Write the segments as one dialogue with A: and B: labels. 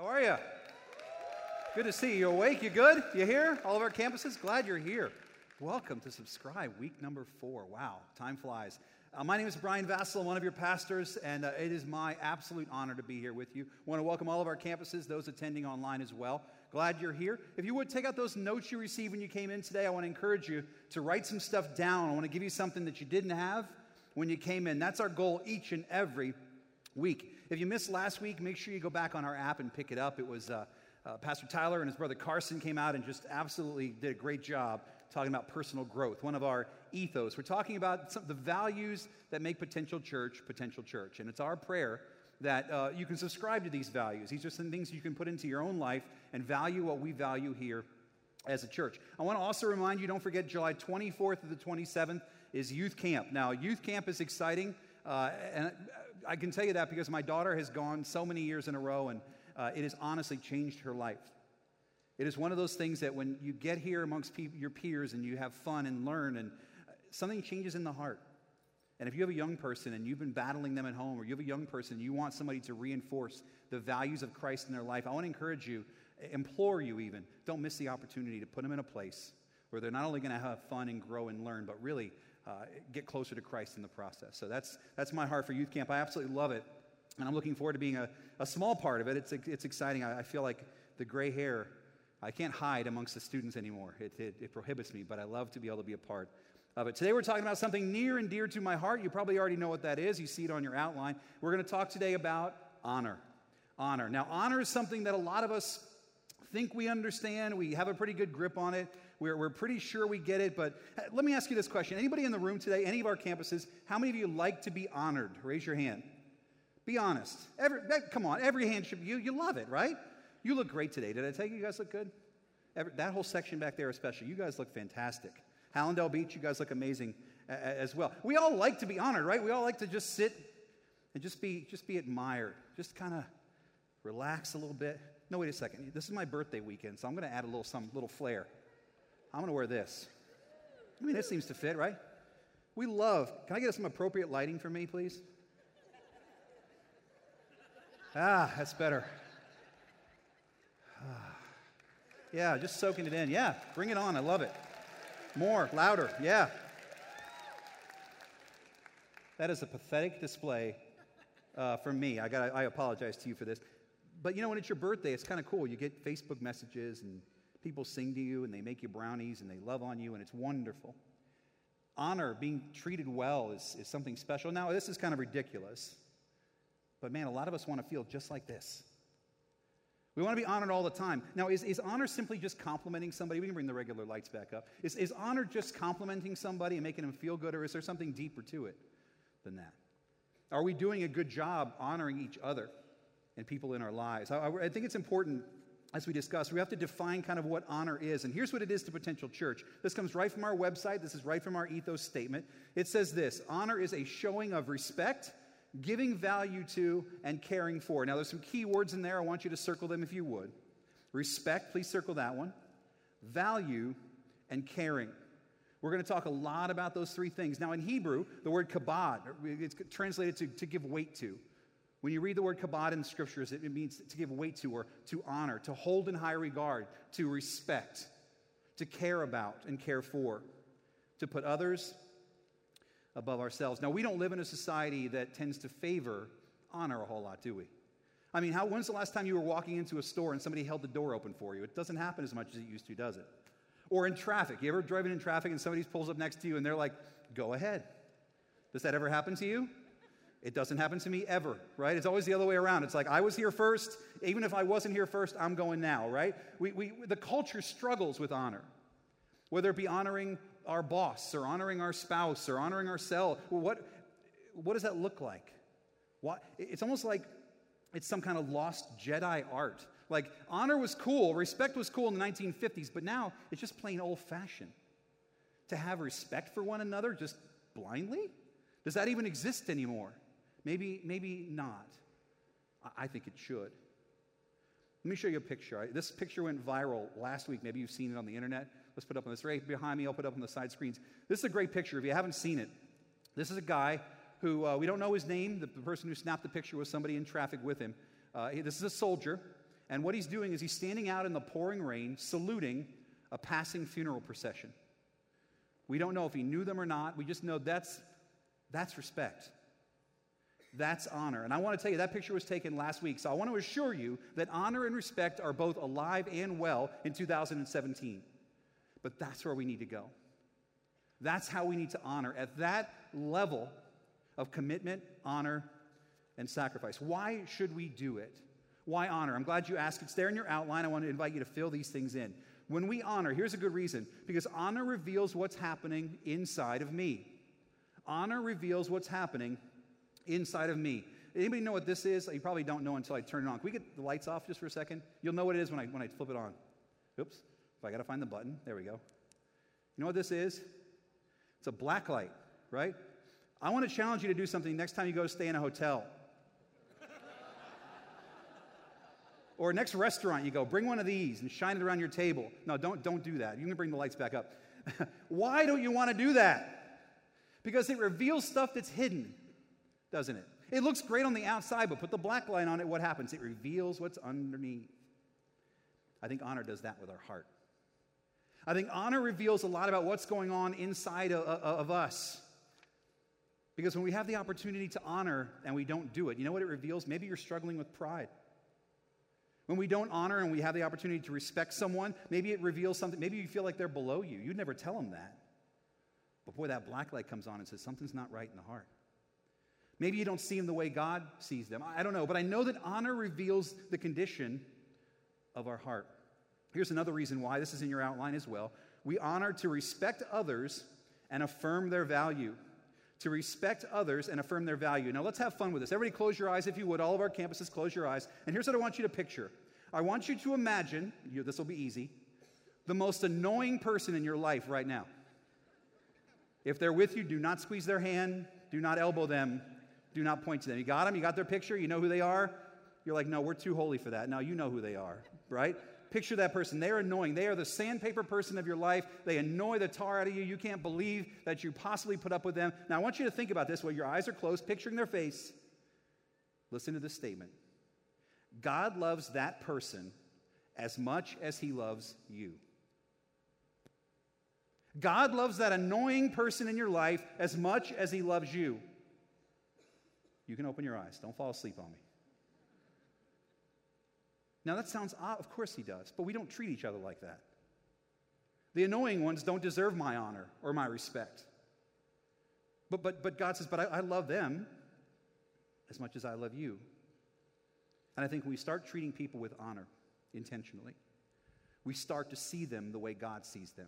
A: How are you? Good to see you. You awake? You good? You here? All of our campuses? Glad you're here. Welcome to Subscribe, week number four. Wow, time flies. Uh, my name is Brian Vasil, I'm one of your pastors, and uh, it is my absolute honor to be here with you. Want to welcome all of our campuses, those attending online as well. Glad you're here. If you would take out those notes you received when you came in today, I want to encourage you to write some stuff down. I want to give you something that you didn't have when you came in. That's our goal each and every week. If you missed last week, make sure you go back on our app and pick it up. It was uh, uh, Pastor Tyler and his brother Carson came out and just absolutely did a great job talking about personal growth, one of our ethos. We're talking about some, the values that make potential church potential church. And it's our prayer that uh, you can subscribe to these values. These are some things you can put into your own life and value what we value here as a church. I want to also remind you don't forget July 24th to the 27th is youth camp. Now, youth camp is exciting. Uh, and I can tell you that because my daughter has gone so many years in a row, and uh, it has honestly changed her life. It is one of those things that when you get here amongst pe- your peers and you have fun and learn, and uh, something changes in the heart. And if you have a young person and you've been battling them at home, or you have a young person and you want somebody to reinforce the values of Christ in their life, I want to encourage you, implore you even, don't miss the opportunity to put them in a place where they're not only going to have fun and grow and learn, but really uh, get closer to Christ in the process. So that's, that's my heart for youth camp. I absolutely love it. And I'm looking forward to being a, a small part of it. It's, it's exciting. I, I feel like the gray hair, I can't hide amongst the students anymore. It, it, it prohibits me, but I love to be able to be a part of it. Today we're talking about something near and dear to my heart. You probably already know what that is. You see it on your outline. We're going to talk today about honor. Honor. Now, honor is something that a lot of us think we understand. We have a pretty good grip on it. We're, we're pretty sure we get it, but uh, let me ask you this question. Anybody in the room today, any of our campuses, how many of you like to be honored? Raise your hand. Be honest. Every, eh, come on, every hand should be, you, you love it, right? You look great today. Did I tell you you guys look good? Every, that whole section back there, especially, you guys look fantastic. Hallandale Beach, you guys look amazing as well. We all like to be honored, right? We all like to just sit and just be, just be admired, just kind of relax a little bit. No, wait a second. This is my birthday weekend, so I'm going to add a little some little flair. I'm going to wear this. I mean, this seems to fit, right? We love. Can I get some appropriate lighting for me, please? Ah, that's better. yeah, just soaking it in. Yeah, bring it on. I love it. More, louder. Yeah. That is a pathetic display uh, me. I, got I apologize to you for this. But you know, when it's your birthday, it's kind of cool. You get Facebook messages and People sing to you and they make you brownies and they love on you, and it's wonderful. Honor, being treated well, is, is something special. Now, this is kind of ridiculous, but man, a lot of us want to feel just like this. We want to be honored all the time. Now, is, is honor simply just complimenting somebody? We can bring the regular lights back up. Is, is honor just complimenting somebody and making them feel good, or is there something deeper to it than that? Are we doing a good job honoring each other and people in our lives? I, I think it's important as we discussed, we have to define kind of what honor is. And here's what it is to potential church. This comes right from our website. This is right from our ethos statement. It says this honor is a showing of respect, giving value to, and caring for. Now, there's some key words in there. I want you to circle them if you would. Respect, please circle that one. Value and caring. We're going to talk a lot about those three things. Now, in Hebrew, the word kabod, it's translated to, to give weight to. When you read the word kabod in scriptures, it means to give weight to or to honor, to hold in high regard, to respect, to care about and care for, to put others above ourselves. Now, we don't live in a society that tends to favor honor a whole lot, do we? I mean, how, when's the last time you were walking into a store and somebody held the door open for you? It doesn't happen as much as it used to, does it? Or in traffic. You ever driving in traffic and somebody pulls up next to you and they're like, go ahead? Does that ever happen to you? It doesn't happen to me ever, right? It's always the other way around. It's like, I was here first. Even if I wasn't here first, I'm going now, right? We, we, the culture struggles with honor, whether it be honoring our boss or honoring our spouse or honoring ourselves. What, what does that look like? What, it's almost like it's some kind of lost Jedi art. Like, honor was cool, respect was cool in the 1950s, but now it's just plain old fashioned. To have respect for one another just blindly? Does that even exist anymore? Maybe, maybe not. I think it should. Let me show you a picture. This picture went viral last week. Maybe you've seen it on the internet. Let's put it up on this right behind me. I'll put it up on the side screens. This is a great picture. If you haven't seen it, this is a guy who uh, we don't know his name. The, person who snapped the picture was somebody in traffic with him. Uh, this is a soldier, And what he's doing is he's standing out in the pouring rain, saluting a passing funeral procession. We don't know if he knew them or not. We just know that's, that's respect. That's honor. And I want to tell you, that picture was taken last week. So I want to assure you that honor and respect are both alive and well in 2017. But that's where we need to go. That's how we need to honor at that level of commitment, honor, and sacrifice. Why should we do it? Why honor? I'm glad you asked. It's there in your outline. I want to invite you to fill these things in. When we honor, here's a good reason because honor reveals what's happening inside of me. Honor reveals what's happening inside of me. Anybody know what this is? You probably don't know until I turn it on. Can we get the lights off just for a second? You'll know what it is when I, when I flip it on. Oops. If I got to find the button. There we go. You know what this is? It's a black light, right? I want to challenge you to do something next time you go stay in a hotel. or next restaurant you go, bring one of these and shine it around your table. No, don't, don't do that. You can bring the lights back up. Why don't you want to do that? Because it reveals stuff that's hidden, doesn't it? It looks great on the outside, but put the black light on it, what happens? It reveals what's underneath. I think honor does that with our heart. I think honor reveals a lot about what's going on inside of, of, us. Because when we have the opportunity to honor and we don't do it, you know what it reveals? Maybe you're struggling with pride. When we don't honor and we have the opportunity to respect someone, maybe it reveals something. Maybe you feel like they're below you. You'd never tell them that. But boy, that black light comes on and says something's not right in the heart. Maybe you don't see them the way God sees them. I don't know. But I know that honor reveals the condition of our heart. Here's another reason why this is in your outline as well. We honor to respect others and affirm their value. To respect others and affirm their value. Now, let's have fun with this. Everybody, close your eyes if you would. All of our campuses, close your eyes. And here's what I want you to picture I want you to imagine, this will be easy, the most annoying person in your life right now. If they're with you, do not squeeze their hand, do not elbow them, do not point to them. You got them? You got their picture? You know who they are? You're like, no, we're too holy for that. Now you know who they are, right? Picture that person. They are annoying. They are the sandpaper person of your life. They annoy the tar out of you. You can't believe that you possibly put up with them. Now, I want you to think about this while your eyes are closed, picturing their face. Listen to this statement God loves that person as much as he loves you. God loves that annoying person in your life as much as he loves you. You can open your eyes. Don't fall asleep on me. Now, that sounds odd. Of course he does, but we don't treat each other like that. The annoying ones don't deserve my honor or my respect. But, but, but God says, But I, I love them as much as I love you. And I think when we start treating people with honor intentionally, we start to see them the way God sees them.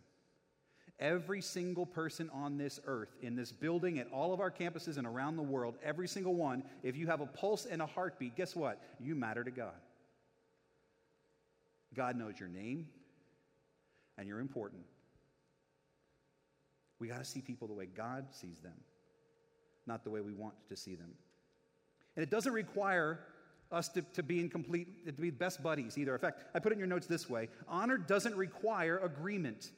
A: Every single person on this earth, in this building, at all of our campuses and around the world, every single one, if you have a pulse and a heartbeat, guess what? You matter to God. God knows your name and you're important. We got to see people the way God sees them, not the way we want to see them. And it doesn't require us to, to be in complete, to be best buddies either. In fact, I put it in your notes this way honor doesn't require agreement.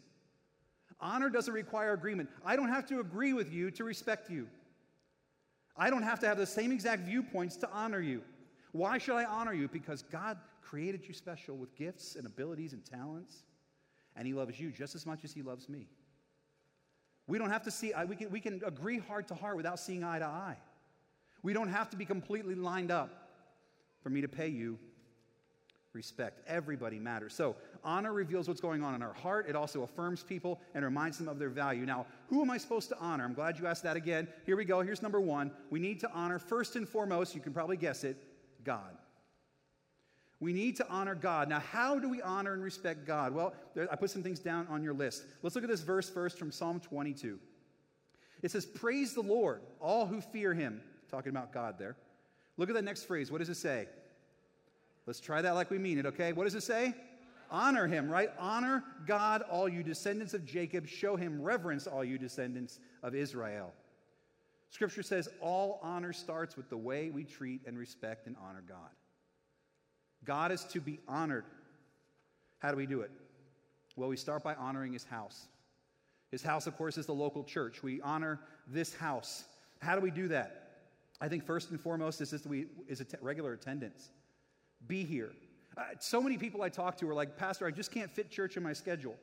A: Honor doesn't require agreement. I don't have to agree with you to respect you. I don't have to have the same exact viewpoints to honor you. Why should I honor you? Because God created you special with gifts and abilities and talents, and He loves you just as much as He loves me. We don't have to see, we can, we can agree heart to heart without seeing eye to eye. We don't have to be completely lined up for me to pay you respect. Everybody matters. So, honor reveals what's going on in our heart. It also affirms people and reminds them of their value. Now, who am I supposed to honor? I'm glad you asked that again. Here we go. Here's number one. We need to honor, first and foremost, you can probably guess it, God. We need to honor God. Now, how do we honor and respect God? Well, there, I put some things down on your list. Let's look at this verse first from Psalm 22. It says, Praise the Lord, all who fear him. Talking about God there. Look at that next phrase. What does it say? Let's try that like we mean it, okay? What does it say? Honor him, right? Honor God, all you descendants of Jacob. Show him reverence, all you descendants of Israel. Scripture says all honor starts with the way we treat and respect and honor God. God is to be honored. How do we do it? Well, we start by honoring his house. His house, of course, is the local church. We honor this house. How do we do that? I think first and foremost is, this we, is regular attendance. Be here. Uh, so many people I talk to are like, Pastor, I just can't fit church in my schedule.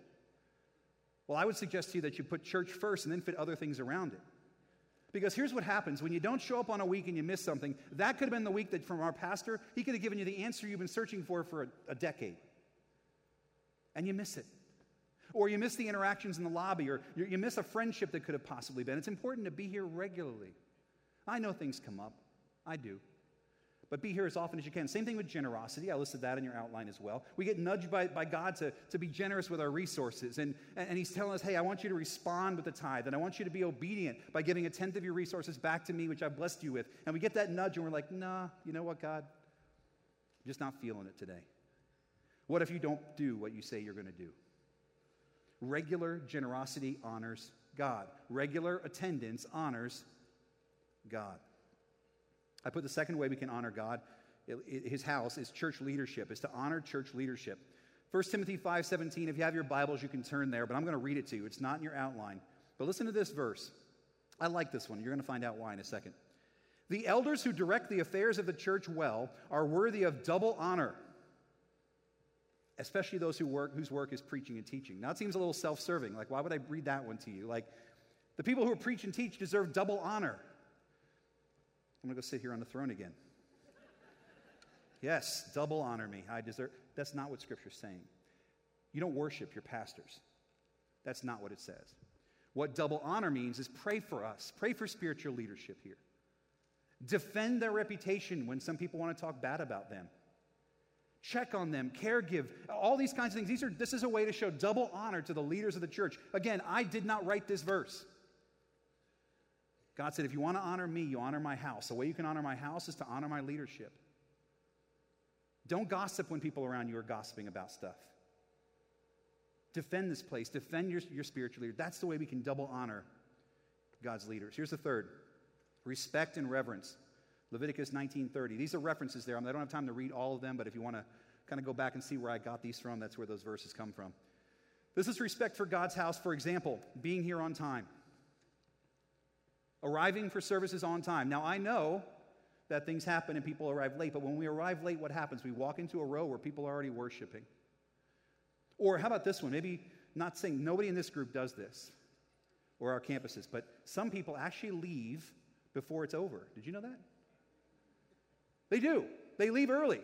A: Well, I would suggest to you that you put church first and then fit other things around it. Because here's what happens when you don't show up on a week and you miss something, that could have been the week that from our pastor, he could have given you the answer you've been searching for for a, a decade. And you miss it. Or you miss the interactions in the lobby, or you, you miss a friendship that could have possibly been. It's important to be here regularly. I know things come up, I do but be here as often as you can. Same thing with generosity. I listed that in your outline as well. We get nudged by, by God to, to be generous with our resources. And, and He's telling us, hey, I want you to respond with the tithe, and I want you to be obedient by giving a tenth of your resources back to me, which I've blessed you with. And we get that nudge, and we're like, nah, you know what, God? I'm just not feeling it today. What if you don't do what you say you're going to do? Regular generosity honors God, regular attendance honors God. I put the second way we can honor God, his house, is church leadership, is to honor church leadership. 1 Timothy 5:17, if you have your Bibles, you can turn there, but I'm going to read it to you. It's not in your outline. But listen to this verse. I like this one. You're going to find out why in a second. The elders who direct the affairs of the church well are worthy of double honor, especially those who work, whose work is preaching and teaching. Now, it seems a little self serving. Like, why would I read that one to you? Like, the people who preach and teach deserve double honor. I'm going to go sit here on the throne again. yes, double honor me. I deserve. That's not what Scripture's saying. You don't worship your pastors. That's not what it says. What double honor means is pray for us, pray for spiritual leadership here. Defend their reputation when some people want to talk bad about them. Check on them, care give, all these kinds of things. These are, this is a way to show double honor to the leaders of the church. Again, I did not write this verse. God said, if you want to honor me, you honor my house. The way you can honor my house is to honor my leadership. Don't gossip when people around you are gossiping about stuff. Defend this place, defend your, your spiritual leader. That's the way we can double honor God's leaders. Here's the third respect and reverence. Leviticus 19:30. These are references there. I, mean, I don't have time to read all of them, but if you want to kind of go back and see where I got these from, that's where those verses come from. This is respect for God's house. For example, being here on time arriving for services on time. Now, I know that things happen and people arrive late, but when we arrive late, what happens? We walk into a row where people are already worshiping. Or how about this one? Maybe not saying nobody in this group does this or our campuses, but some people actually leave before it's over. Did you know that? They do. They leave early.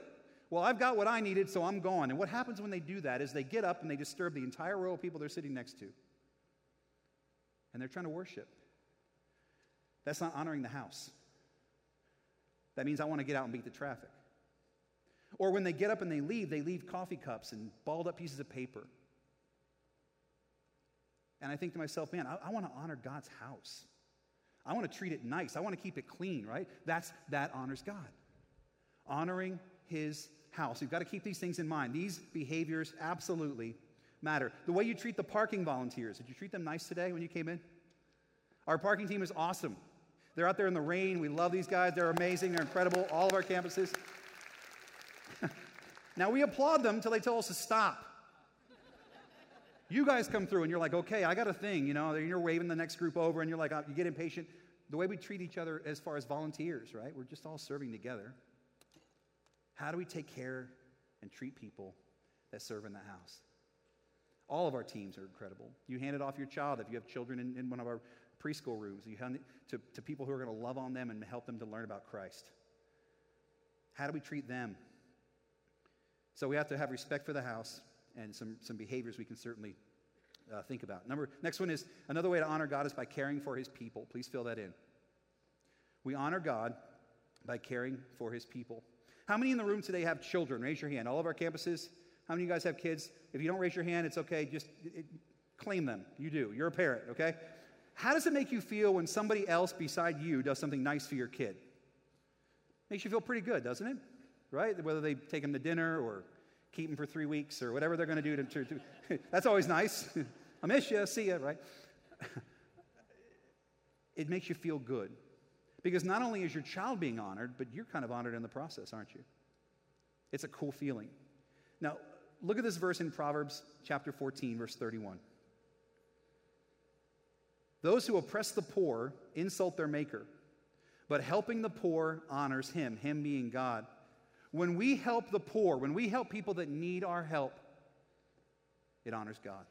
A: Well, I've got what I needed, so I'm gone. And what happens when they do that is they get up and they disturb the entire row of people they're sitting next to. And they're trying to worship. That's not honoring the house. That means I want to get out and beat the traffic. Or when they get up and they leave, they leave coffee cups and balled up pieces of paper. And I think to myself, man, I, I want to honor God's house. I want to treat it nice. I want to keep it clean, right? That's that honors God. Honoring his house. You've got to keep these things in mind. These behaviors absolutely matter. The way you treat the parking volunteers, did you treat them nice today when you came in? Our parking team is awesome. They're out there in the rain. We love these guys. They're amazing. They're incredible. All of our campuses. now we applaud them until they tell us to stop. You guys come through and you're like, okay, I got a thing, you know, you're waving the next group over and you're like, uh, you get impatient. The way we treat each other as far as volunteers, right? We're just all serving together. How do we take care and treat people that serve in the house? All of our teams are incredible. You hand it off your child if you have children in, in one of our preschool rooms, you to, to people who are going to love on them and help them to learn about Christ. How do we treat them? So we have to have respect for the house and some, some behaviors we can certainly uh, think about. Number, next one is another way to honor God is by caring for his people. Please fill that in. We honor God by caring for his people. How many in the room today have children? Raise your hand. All of our campuses. How many of you guys have kids? If you don't raise your hand, it's okay. Just it, claim them. You do. You're a parent, okay? How does it make you feel when somebody else beside you does something nice for your kid? Makes you feel pretty good, doesn't it? Right? Whether they take them to dinner or keep them for three weeks or whatever they're going to do to, to, that's always nice. I miss you. See you, right? it makes you feel good. Because not only is your child being honored, but you're kind of honored in the process, aren't you? It's a cool feeling. Now, look at this verse in Proverbs chapter 14, verse 31. Those who oppress the poor insult their maker, but helping the poor honors him, him being God. When we help the poor, when we help people that need our help, it honors God.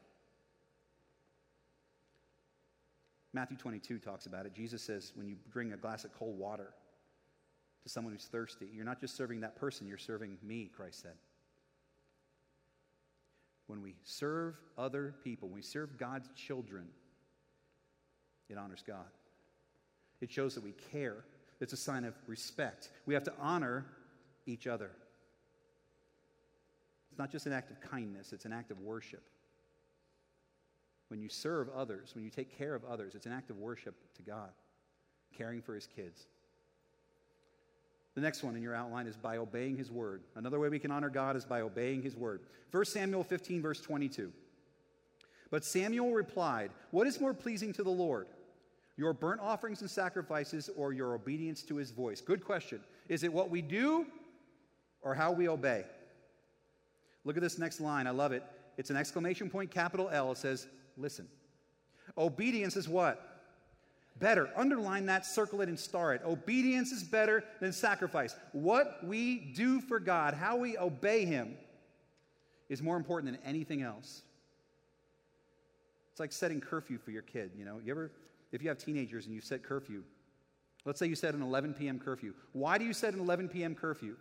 A: Matthew 22 talks about it. Jesus says, when you bring a glass of cold water to someone who's thirsty, you're not just serving that person, you're serving me, Christ said. When we serve other people, when we serve God's children, it honors God. It shows that we care. It's a sign of respect. We have to honor each other. It's not just an act of kindness, it's an act of worship. When you serve others, when you take care of others, it's an act of worship to God, caring for his kids. The next one in your outline is by obeying his word. Another way we can honor God is by obeying his word. 1 Samuel 15, verse 22. But Samuel replied, What is more pleasing to the Lord? Your burnt offerings and sacrifices or your obedience to his voice? Good question. Is it what we do or how we obey? Look at this next line. I love it. It's an exclamation point, capital L. It says, Listen. Obedience is what? Better. Underline that, circle it, and star it. Obedience is better than sacrifice. What we do for God, how we obey Him, is more important than anything else. It's like setting curfew for your kid. You know, you ever, if you have teenagers and you set curfew, let's say you set an 11 p.m. curfew. Why do you set an 11 p.m. curfew?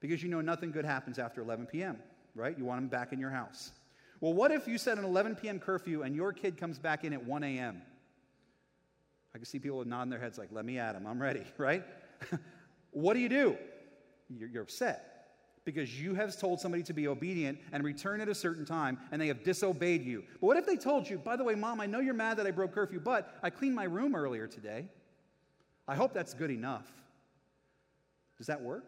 A: Because you know nothing good happens after 11 p.m., right? You want them back in your house. Well, what if you set an 11 p.m. curfew and your kid comes back in at 1 a.m.? I can see people nodding their heads like, let me at him, I'm ready, right? what do you do? You're, you're upset because you have told somebody to be obedient and return at a certain time and they have disobeyed you. But what if they told you, by the way, mom, I know you're mad that I broke curfew, but I cleaned my room earlier today. I hope that's good enough. Does that work?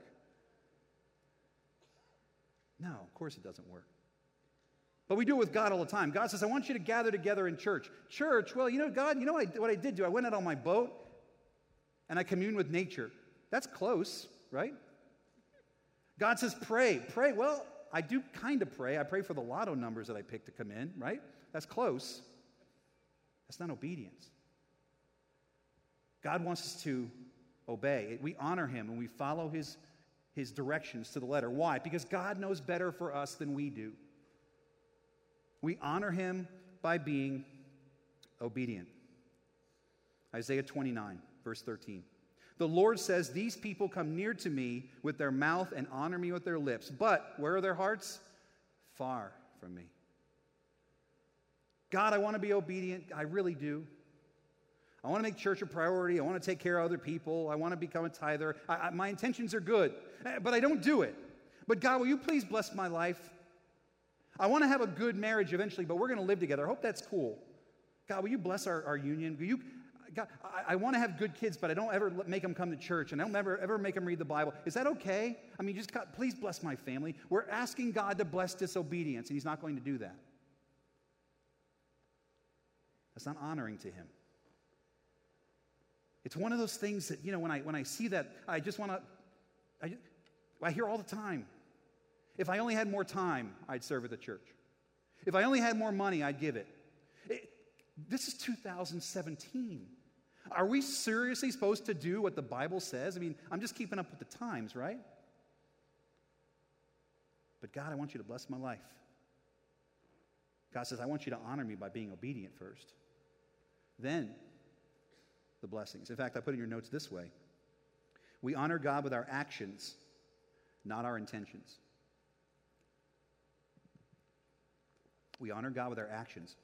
A: No, of course it doesn't work. But we do it with God all the time. God says, I want you to gather together in church. Church, well, you know, God, you know what I, what I did do? I went out on my boat and I communed with nature. That's close, right? God says, pray. Pray. Well, I do kind of pray. I pray for the lotto numbers that I pick to come in, right? That's close. That's not obedience. God wants us to obey. We honor him and we follow his, his directions to the letter. Why? Because God knows better for us than we do. We honor him by being obedient. Isaiah 29, verse 13. The Lord says, These people come near to me with their mouth and honor me with their lips. But where are their hearts? Far from me. God, I want to be obedient. I really do. I want to make church a priority. I want to take care of other people. I want to become a tither. I, I, my intentions are good, eh, but I don't do it. But God, will you please bless my life? I want to have a good marriage eventually, but we're going to live together. I hope that's cool. God, will you bless our, our union? Will you, God, I, I want to have good kids, but I don't ever make them come to church and I don't ever, ever make them read the Bible. Is that okay? I mean, just God, please bless my family. We're asking God to bless disobedience, and He's not going to do that. That's not honoring to Him. It's one of those things that, you know, when I, when I see that, I just want to, I, I hear all the time. If I only had more time, I'd serve at the church. If I only had more money, I'd give it. it this is 2017. Are we seriously supposed to do what the Bible says? I mean, I'm just keeping up with the times, right? But God, I want you to bless my life. God says, I want you to honor me by being obedient first. Then the blessings. In fact, I put in your notes this way We honor God with our actions, not our intentions. We honor God with our actions,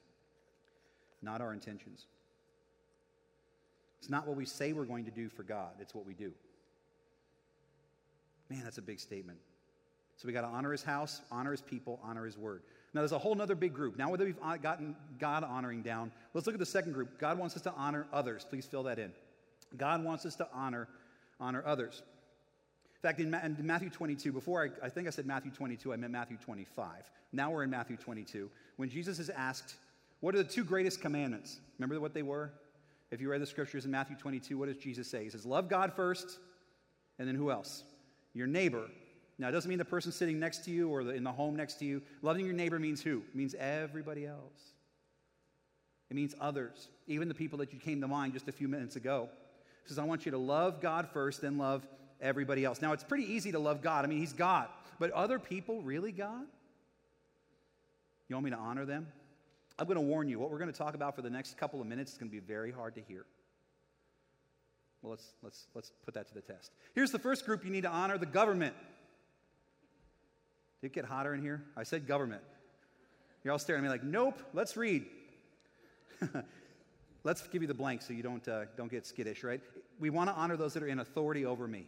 A: not our intentions. It's not what we say we're going to do for God, it's what we do. Man, that's a big statement. So we got to honor his house, honor his people, honor his word. Now, there's a whole other big group. Now, whether we've uh, gotten God honoring down, let's look at the second group. God wants us to honor others. Please fill that in. God wants us to honor, honor others. In fact, in, in Matthew 22, before I, I think I said Matthew 22, I meant Matthew 25. Now we're in Matthew 22. When Jesus is asked, What are the two greatest commandments? Remember what they were? If you read the scriptures in Matthew 22, what does Jesus say? He says, Love God first, and then who else? Your neighbor. Now, it doesn't mean the person sitting next to you or the, in the home next to you. Loving your neighbor means who? It means everybody else. It means others, even the people that you came to mind just a few minutes ago. He says, I want you to love God first, then love everybody else. Now, it's pretty easy to love God. I mean, He's God. But other people really God? You want me to honor them? I'm going to warn you, what we're going to talk about for the next couple of minutes is going to be very hard to hear. Well, let's, let's, let's put that to the test. Here's the first group you need to honor the government. Did it get hotter in here? I said government. You're all staring at me like, nope, let's read. let's give you the blank so you don't, uh, don't get skittish, right? We want to honor those that are in authority over me.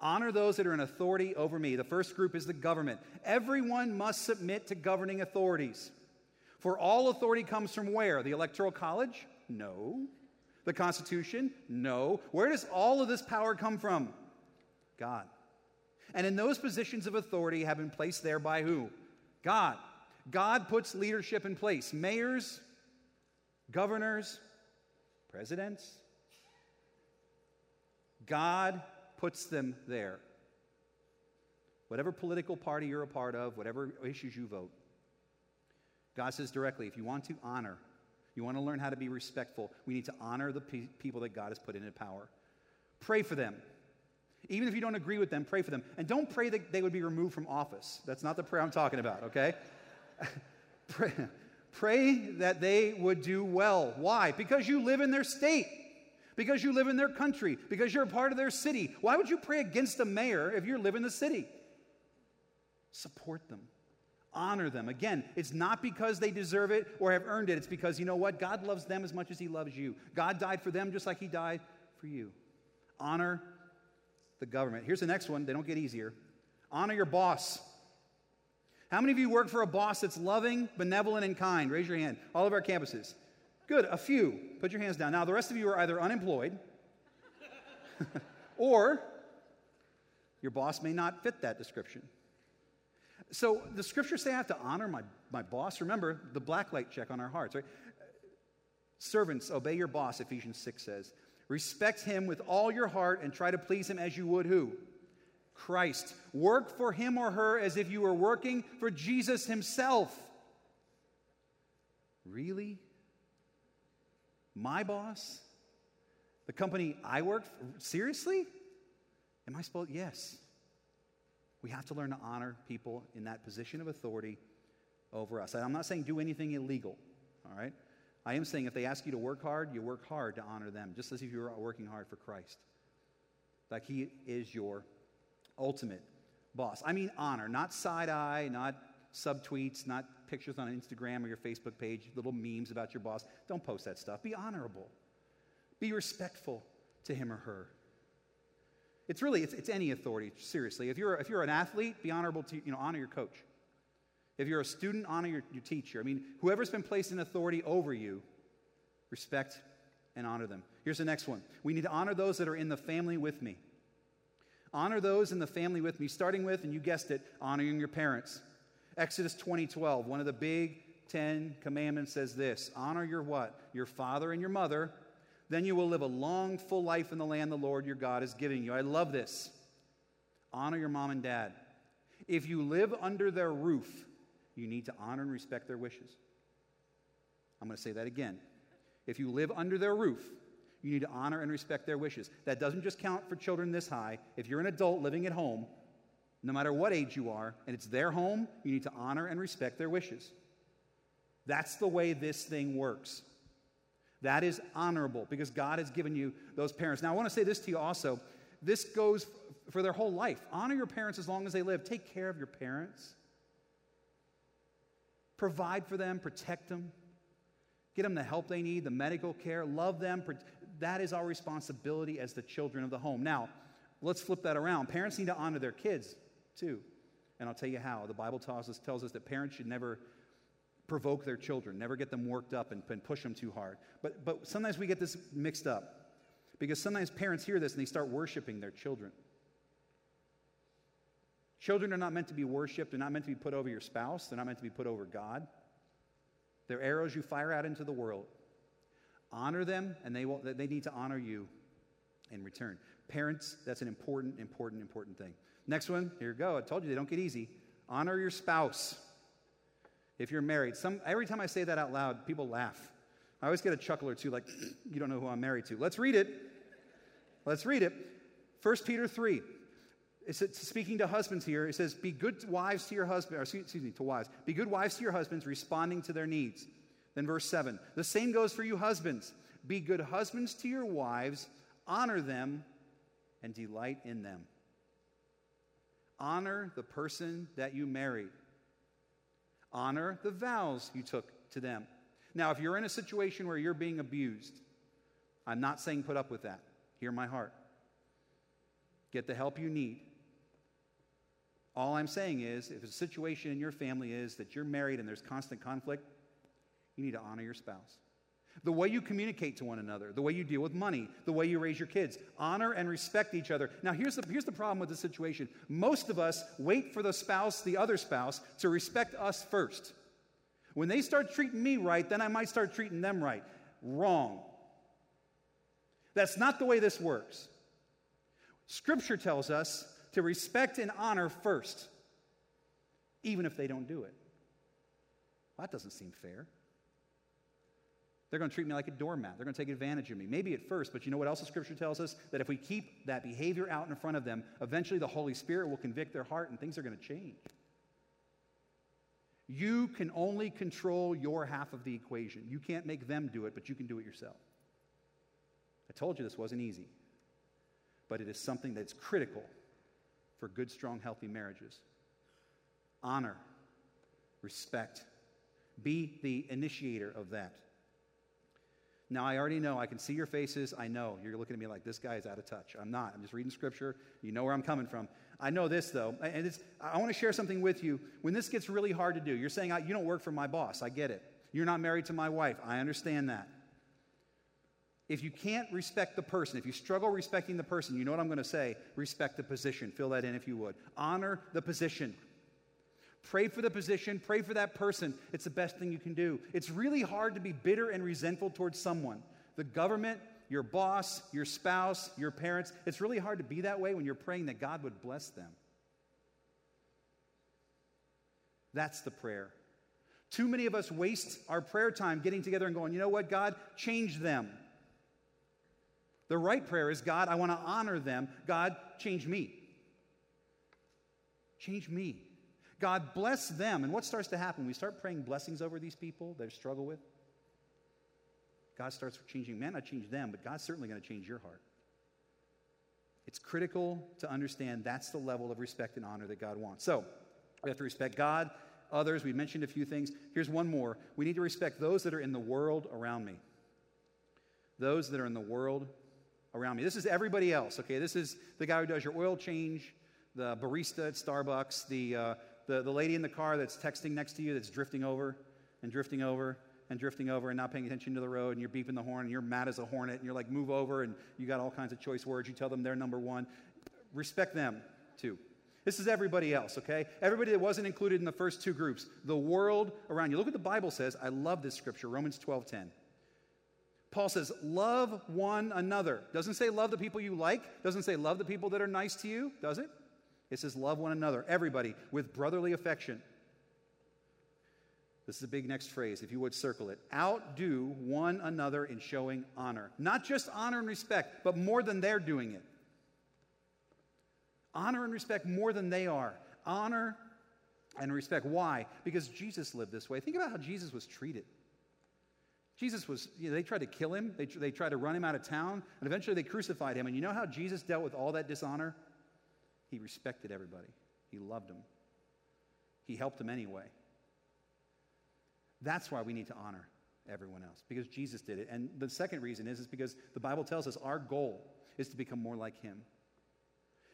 A: Honor those that are in authority over me. The first group is the government. Everyone must submit to governing authorities. For all authority comes from where? The Electoral College? No. The Constitution? No. Where does all of this power come from? God. And in those positions of authority have been placed there by who? God. God puts leadership in place mayors, governors, presidents. God puts them there. Whatever political party you're a part of, whatever issues you vote, God says directly if you want to honor, you want to learn how to be respectful, we need to honor the pe- people that God has put into power. Pray for them. Even if you don't agree with them, pray for them. And don't pray that they would be removed from office. That's not the prayer I'm talking about, okay? pray, pray that they would do well. Why? Because you live in their state, because you live in their country, because you're a part of their city. Why would you pray against a mayor if you live in the city? Support them honor them. Again, it's not because they deserve it or have earned it. It's because, you know what? God loves them as much as He loves you. God died for them just like He died for you. Honor the government. Here's the next one. They don't get easier. Honor your boss. How many of you work for a boss that's loving, benevolent, and kind? Raise your hand. All of our campuses. Good, a few. Put your hands down. Now, the rest of you are either unemployed or your boss may not fit that description. So the scriptures say I have to honor my, my boss. Remember the black light check on our hearts, right? Servants, obey your boss, Ephesians 6 says. Respect him with all your heart and try to please him as you would who? Christ. Work for him or her as if you were working for Jesus himself. Really? My boss? The company I work for? Seriously? Am I supposed? Yes. We have to learn to honor people in that position of authority over us. I'm not saying do anything illegal, all right? I am saying if they ask you to work hard, you work hard to honor them, just as if you were working hard for Christ. Like he is your ultimate boss. I mean honor, not side eye, not subtweets, not pictures on Instagram or your Facebook page, little memes about your boss. Don't post that stuff. Be honorable. Be respectful to him or her. It's really, it's, it's any authority, seriously. If you're, if you're an athlete, be honorable to, you know, honor your coach. If you're a student, honor your, your teacher. I mean, whoever's been placed in authority over you, respect and honor them. Here's the next one. We need to honor those that are in the family with me. Honor those in the family with me, starting with, and you guessed it, honoring your parents. Exodus 20, 12, one of the big Ten Commandments says this honor your what? Your father and your mother, then you will live a long, full life in the land the Lord your God is giving you. I love this. Honor your mom and dad. If you live under their roof, you need to honor and respect their wishes. I'm going to say that again. If you live under their roof, you need to honor and respect their wishes. That doesn't just count for children this high. If you're an adult living at home, no matter what age you are, and it's their home, you need to honor and respect their wishes. That's the way this thing works. That is honorable because God has given you those parents. Now, I want to say this to you also. This goes for their whole life. Honor your parents as long as they live. Take care of your parents. Provide for them, protect them, get them the help they need, the medical care, love them. That is our responsibility as the children of the home. Now, let's flip that around. Parents need to honor their kids too. And I'll tell you how. The Bible tells us, tells us that parents should never provoke their children, never get them worked up and, and push them too hard. But, but sometimes we get this mixed up because sometimes parents hear this and they start worshiping their children. Children are not meant to be worshiped, they're not meant to be put over your spouse, they're not meant to be put over God. They're arrows you fire out into the world. Honor them, and they, will, they need to honor you in return. Parents, that's an important, important, important thing. Next one, here you go. I told you they don't get easy. Honor your spouse if you're married. Some, every time I say that out loud, people laugh. I always get a chuckle or two, like, you don't know who I'm married to. Let's read it. Let's read it. 1 Peter 3, it's speaking to husbands here. It says, Be good wives to your husband, or excuse me, to wives. Be good wives to your husbands, responding to their needs. Then verse 7. The same goes for you husbands. Be good husbands to your wives, honor them, and delight in them. Honor the person that you married. Honor the vows you took to them. Now, if you're in a situation where you're being abused, I'm not saying put up with that. Hear my heart. Get the help you need. All I'm saying is, if a situation in your family is that you're married and there's constant conflict, you need to honor your spouse. The way you communicate to one another, the way you deal with money, the way you raise your kids, honor and respect each other. Now, here's the, here's the problem with the situation most of us wait for the spouse, the other spouse, to respect us first. When they start treating me right, then I might start treating them right. Wrong. That's not the way this works. Scripture tells us to respect and honor first, even if they don't do it. Well, that doesn't seem fair. They're going to treat me like a doormat. They're going to take advantage of me. Maybe at first, but you know what else the scripture tells us? That if we keep that behavior out in front of them, eventually the Holy Spirit will convict their heart and things are going to change. You can only control your half of the equation. You can't make them do it, but you can do it yourself. I told you this wasn't easy but it is something that's critical for good, strong, healthy marriages. Honor, respect, be the initiator of that. Now, I already know, I can see your faces. I know you're looking at me like this guy is out of touch. I'm not. I'm just reading scripture. You know where I'm coming from. I know this, though, and I want to share something with you. When this gets really hard to do, you're saying, You don't work for my boss. I get it. You're not married to my wife. I understand that. If you can't respect the person, if you struggle respecting the person, you know what I'm going to say? Respect the position. Fill that in if you would. Honor the position. Pray for the position, pray for that person. It's the best thing you can do. It's really hard to be bitter and resentful towards someone. The government, your boss, your spouse, your parents. It's really hard to be that way when you're praying that God would bless them. That's the prayer. Too many of us waste our prayer time getting together and going, you know what, God, change them. The right prayer is God, I want to honor them. God, change me. Change me. God, bless them. And what starts to happen? We start praying blessings over these people they struggle with. God starts changing. Man, not change them, but God's certainly going to change your heart. It's critical to understand that's the level of respect and honor that God wants. So, we have to respect God, others. We mentioned a few things. Here's one more. We need to respect those that are in the world around me. Those that are in the world around me. This is everybody else, okay? This is the guy who does your oil change, the barista at Starbucks, the, uh, the, the lady in the car that's texting next to you that's drifting over and drifting over and drifting over and not paying attention to the road and you're beeping the horn and you're mad as a hornet and you're like, move over and you got all kinds of choice words. You tell them they're number one. Respect them too. This is everybody else, okay? Everybody that wasn't included in the first two groups. The world around you. Look what the Bible says. I love this scripture, Romans 12 10. Paul says, love one another. Doesn't say love the people you like, doesn't say love the people that are nice to you, does it? It says love one another, everybody, with brotherly affection. This is a big next phrase, if you would circle it. Outdo one another in showing honor. Not just honor and respect, but more than they're doing it. Honor and respect more than they are. Honor and respect. Why? Because Jesus lived this way. Think about how Jesus was treated. Jesus was, you know, they tried to kill him, they, they tried to run him out of town, and eventually they crucified him. And you know how Jesus dealt with all that dishonor? He respected everybody, he loved them, he helped them anyway. That's why we need to honor everyone else, because Jesus did it. And the second reason is, is because the Bible tells us our goal is to become more like him.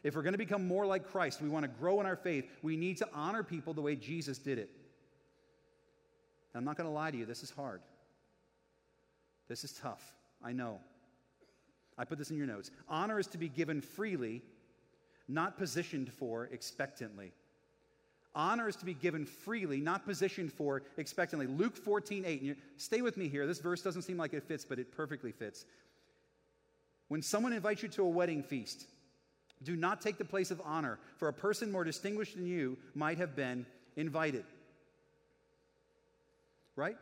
A: If we're going to become more like Christ, we want to grow in our faith, we need to honor people the way Jesus did it. I'm not going to lie to you, this is hard. This is tough. I know. I put this in your notes. Honor is to be given freely, not positioned for expectantly. Honor is to be given freely, not positioned for expectantly. Luke 14, 8. You, stay with me here. This verse doesn't seem like it fits, but it perfectly fits. When someone invites you to a wedding feast, do not take the place of honor, for a person more distinguished than you might have been invited. Right?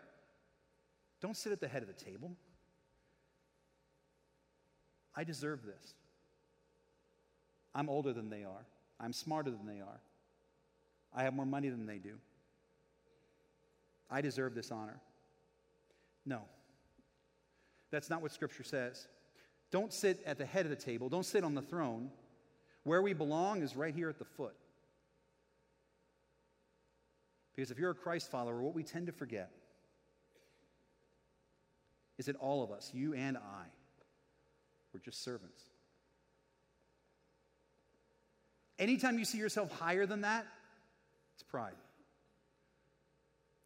A: Don't sit at the head of the table. I deserve this. I'm older than they are. I'm smarter than they are. I have more money than they do. I deserve this honor. No. That's not what Scripture says. Don't sit at the head of the table, don't sit on the throne. Where we belong is right here at the foot. Because if you're a Christ follower, what we tend to forget is that all of us, you and I, we're just servants. Anytime you see yourself higher than that, it's pride.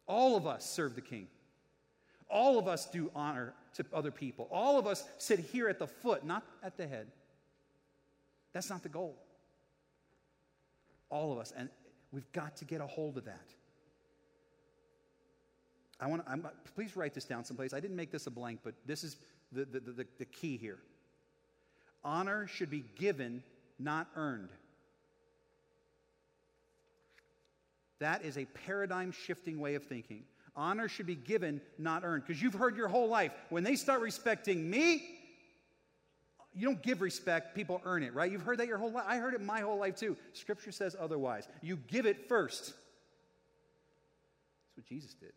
A: All of us serve the king. All of us do honor to other people. All of us sit here at the foot, not at the head. That's not the goal. All of us. And we've got to get a hold of that. I want to, please write this down someplace. I didn't make this a blank, but this is the, the, the, the key here. Honor should be given, not earned. That is a paradigm shifting way of thinking. Honor should be given, not earned. Because you've heard your whole life when they start respecting me, you don't give respect, people earn it, right? You've heard that your whole life. I heard it my whole life too. Scripture says otherwise. You give it first. That's what Jesus did.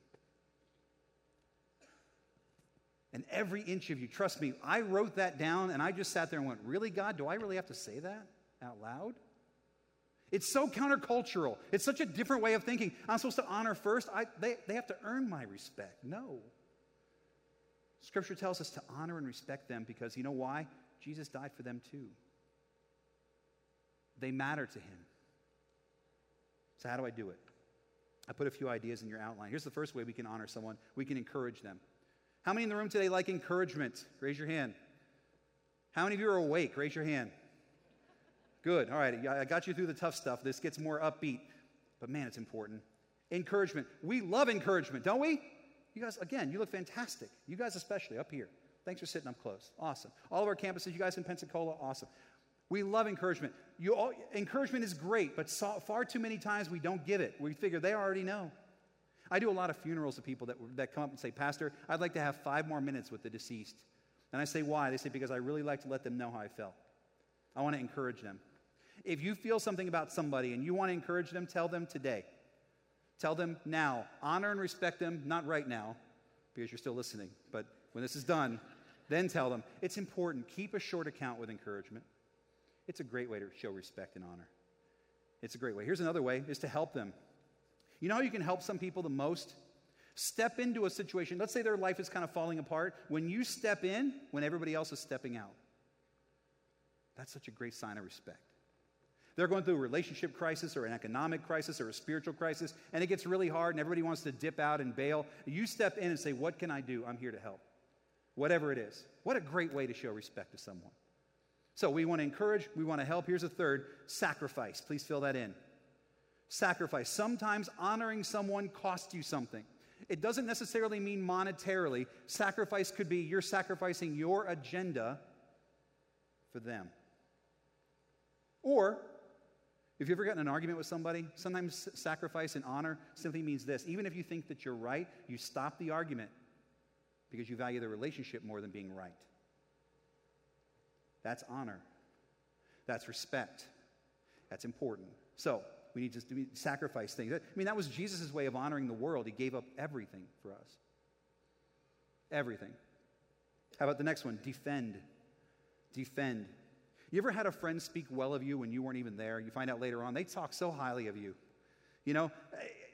A: And every inch of you, trust me, I wrote that down and I just sat there and went, Really, God, do I really have to say that out loud? It's so countercultural. It's such a different way of thinking. I'm supposed to honor first. I, they, they have to earn my respect. No. Scripture tells us to honor and respect them because you know why? Jesus died for them too. They matter to him. So, how do I do it? I put a few ideas in your outline. Here's the first way we can honor someone we can encourage them. How many in the room today like encouragement? Raise your hand. How many of you are awake? Raise your hand. Good. All right. I got you through the tough stuff. This gets more upbeat, but man, it's important. Encouragement. We love encouragement, don't we? You guys, again, you look fantastic. You guys, especially up here. Thanks for sitting up close. Awesome. All of our campuses, you guys in Pensacola, awesome. We love encouragement. You all, encouragement is great, but so, far too many times we don't give it. We figure they already know. I do a lot of funerals of people that, that come up and say, Pastor, I'd like to have five more minutes with the deceased. And I say, Why? They say, Because I really like to let them know how I felt. I want to encourage them. If you feel something about somebody and you want to encourage them, tell them today. Tell them now. Honor and respect them, not right now, because you're still listening. But when this is done, then tell them. It's important. Keep a short account with encouragement. It's a great way to show respect and honor. It's a great way. Here's another way is to help them. You know how you can help some people the most? Step into a situation. Let's say their life is kind of falling apart. When you step in, when everybody else is stepping out. That's such a great sign of respect. They're going through a relationship crisis or an economic crisis or a spiritual crisis, and it gets really hard, and everybody wants to dip out and bail. You step in and say, What can I do? I'm here to help. Whatever it is. What a great way to show respect to someone. So we want to encourage, we want to help. Here's a third sacrifice. Please fill that in. Sacrifice. Sometimes honoring someone costs you something. It doesn't necessarily mean monetarily. Sacrifice could be you're sacrificing your agenda for them. Or if you've ever gotten an argument with somebody, sometimes sacrifice and honor simply means this. Even if you think that you're right, you stop the argument because you value the relationship more than being right. That's honor. That's respect. That's important. So, we need to sacrifice things. I mean, that was Jesus' way of honoring the world. He gave up everything for us. Everything. How about the next one? Defend. Defend. You ever had a friend speak well of you when you weren't even there? You find out later on, they talk so highly of you. You know,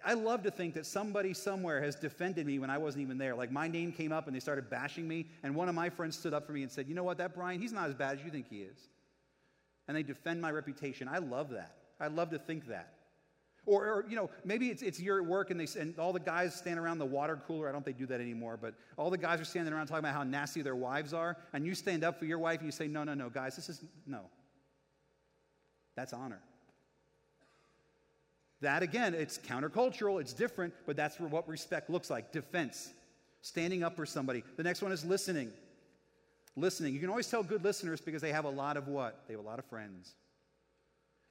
A: I love to think that somebody somewhere has defended me when I wasn't even there. Like my name came up and they started bashing me, and one of my friends stood up for me and said, You know what, that Brian, he's not as bad as you think he is. And they defend my reputation. I love that. I love to think that. Or, or, you know, maybe it's, it's you're at work and, they, and all the guys stand around the water cooler. I don't think they do that anymore, but all the guys are standing around talking about how nasty their wives are. And you stand up for your wife and you say, no, no, no, guys, this is, no. That's honor. That, again, it's countercultural, it's different, but that's what respect looks like defense, standing up for somebody. The next one is listening. Listening. You can always tell good listeners because they have a lot of what? They have a lot of friends.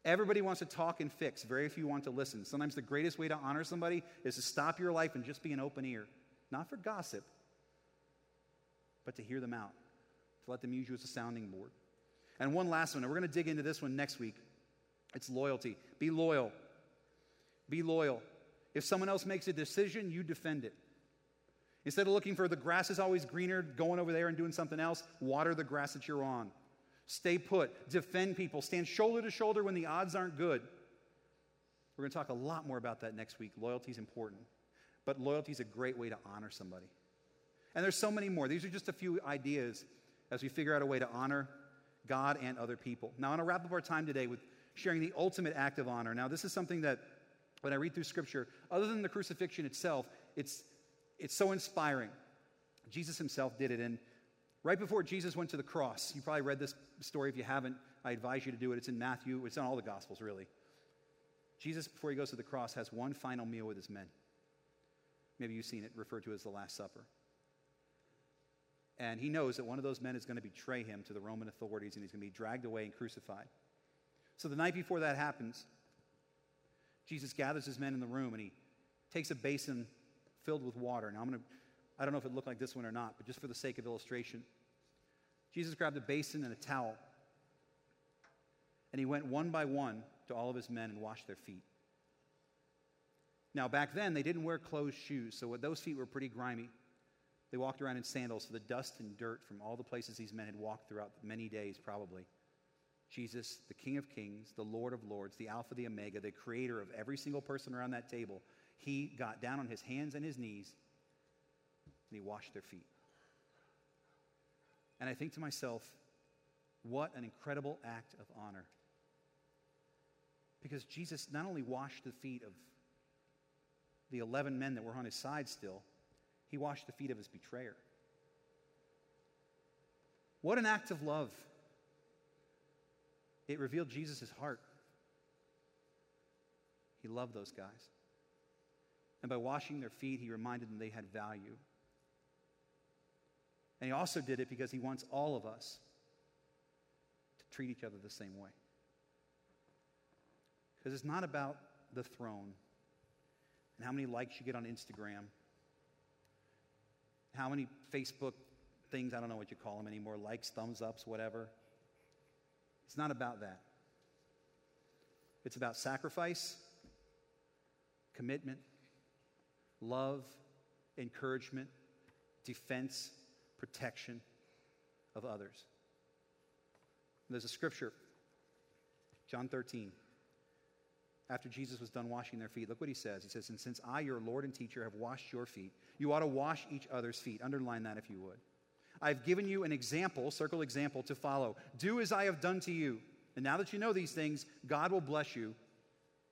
A: Everybody wants to talk and fix, very few want to listen. Sometimes the greatest way to honor somebody is to stop your life and just be an open ear, not for gossip, but to hear them out, to let them use you as a sounding board. And one last one, and we're going to dig into this one next week. It's loyalty. Be loyal. Be loyal. If someone else makes a decision, you defend it. Instead of looking for the grass is always greener, going over there and doing something else, water the grass that you're on. Stay put. Defend people. Stand shoulder to shoulder when the odds aren't good. We're going to talk a lot more about that next week. Loyalty is important, but loyalty is a great way to honor somebody. And there's so many more. These are just a few ideas as we figure out a way to honor God and other people. Now, I want to wrap up our time today with sharing the ultimate act of honor. Now, this is something that when I read through Scripture, other than the crucifixion itself, it's, it's so inspiring. Jesus himself did it. And right before Jesus went to the cross, you probably read this story. If you haven't, I advise you to do it. It's in Matthew, it's in all the Gospels, really. Jesus, before he goes to the cross, has one final meal with his men. Maybe you've seen it referred to as the Last Supper. And he knows that one of those men is going to betray him to the Roman authorities and he's going to be dragged away and crucified. So the night before that happens, Jesus gathers his men in the room and he takes a basin filled with water. Now, I'm going to, I don't know if it looked like this one or not, but just for the sake of illustration, Jesus grabbed a basin and a towel and he went one by one to all of his men and washed their feet. Now, back then, they didn't wear closed shoes, so those feet were pretty grimy. They walked around in sandals, so the dust and dirt from all the places these men had walked throughout many days, probably. Jesus, the King of Kings, the Lord of Lords, the Alpha, the Omega, the creator of every single person around that table, he got down on his hands and his knees and he washed their feet. And I think to myself, what an incredible act of honor. Because Jesus not only washed the feet of the 11 men that were on his side still, he washed the feet of his betrayer. What an act of love. It revealed Jesus' heart. He loved those guys. And by washing their feet, he reminded them they had value. And he also did it because he wants all of us to treat each other the same way. Because it's not about the throne and how many likes you get on Instagram, how many Facebook things, I don't know what you call them anymore, likes, thumbs ups, whatever. It's not about that. It's about sacrifice, commitment, love, encouragement, defense, protection of others. There's a scripture, John 13. After Jesus was done washing their feet, look what he says. He says, And since I, your Lord and teacher, have washed your feet, you ought to wash each other's feet. Underline that if you would. I've given you an example, circle example, to follow. Do as I have done to you. And now that you know these things, God will bless you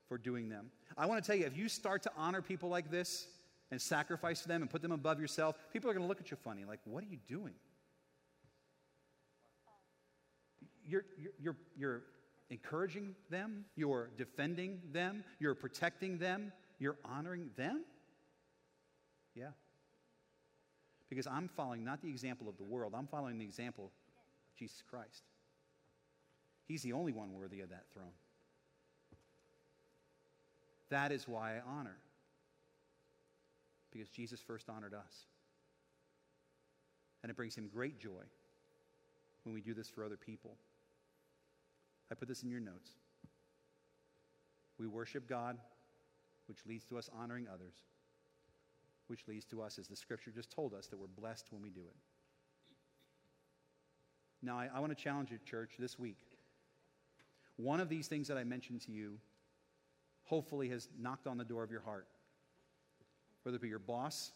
A: for doing them. I want to tell you, if you start to honor people like this and sacrifice them and put them above yourself, people are going to look at you funny, like, what are you doing? You're, you're, you're, you're encouraging them, you're defending them, you're protecting them, you're honoring them? Yeah. Because I'm following not the example of the world, I'm following the example of Jesus Christ. He's the only one worthy of that throne. That is why I honor. Because Jesus first honored us. And it brings him great joy when we do this for other people. I put this in your notes. We worship God, which leads to us honoring others which leads to us, as the scripture just told us, that we're blessed when we do it. Now, I, I want to challenge you, church, this week. One of these things that I mentioned to you hopefully has knocked on the door of your heart. Whether it be your boss,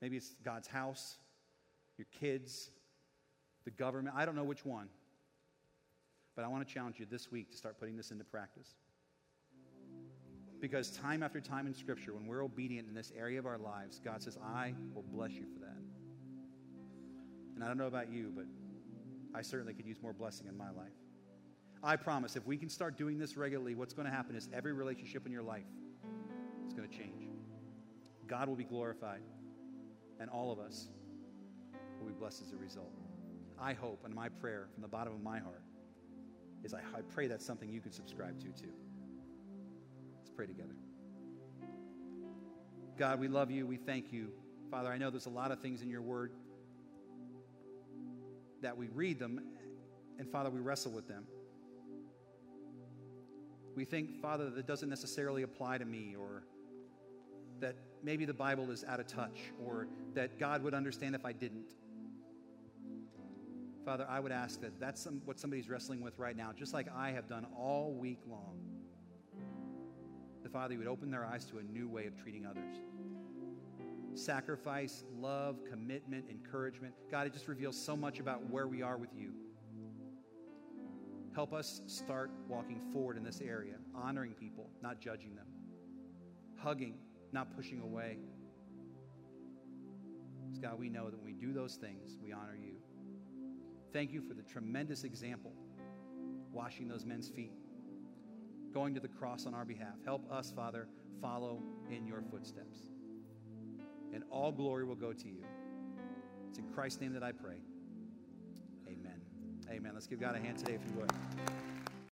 A: maybe it's God's house, your kids, the government, I don't know which one. But I want to challenge you this week to start putting this into practice. Because time after time in Scripture, when we're obedient in this area of our lives, God says, I will bless you for that. And I don't know about you, but I certainly could use more blessing in my life. I promise, if we can start doing this regularly, what's going to happen is every relationship in your life is going to change. God will be glorified, and all of us will be blessed as a result. I hope, and my prayer from the bottom of my heart, is I, I pray that's something you can subscribe to too Let's pray together. God, we love you. We thank you. Father, I know there's a lot of things in your word that we read them and Father, we wrestle with them. We think, Father, that doesn't necessarily apply to me, or maybe the Bible is out of touch, or that God would understand if I didn't. Father, I would ask that that's some, what somebody's wrestling with right now, just like I have done all week long. The Father, you would open their eyes to a new way of treating others. Sacrifice, love, commitment, encouragement. God, it just reveals so much about where we are with you. Help us start walking forward in this area, honoring people, not judging them, hugging, not pushing away. Because God, we know that when we do those things, we honor you. Thank you for the tremendous example, washing those men's feet, going to the cross on our behalf. Help us, Father, follow in your footsteps. And all glory will go to you. It's in Christ's name that I pray. Amen. Amen. Let's give God a hand today if you would.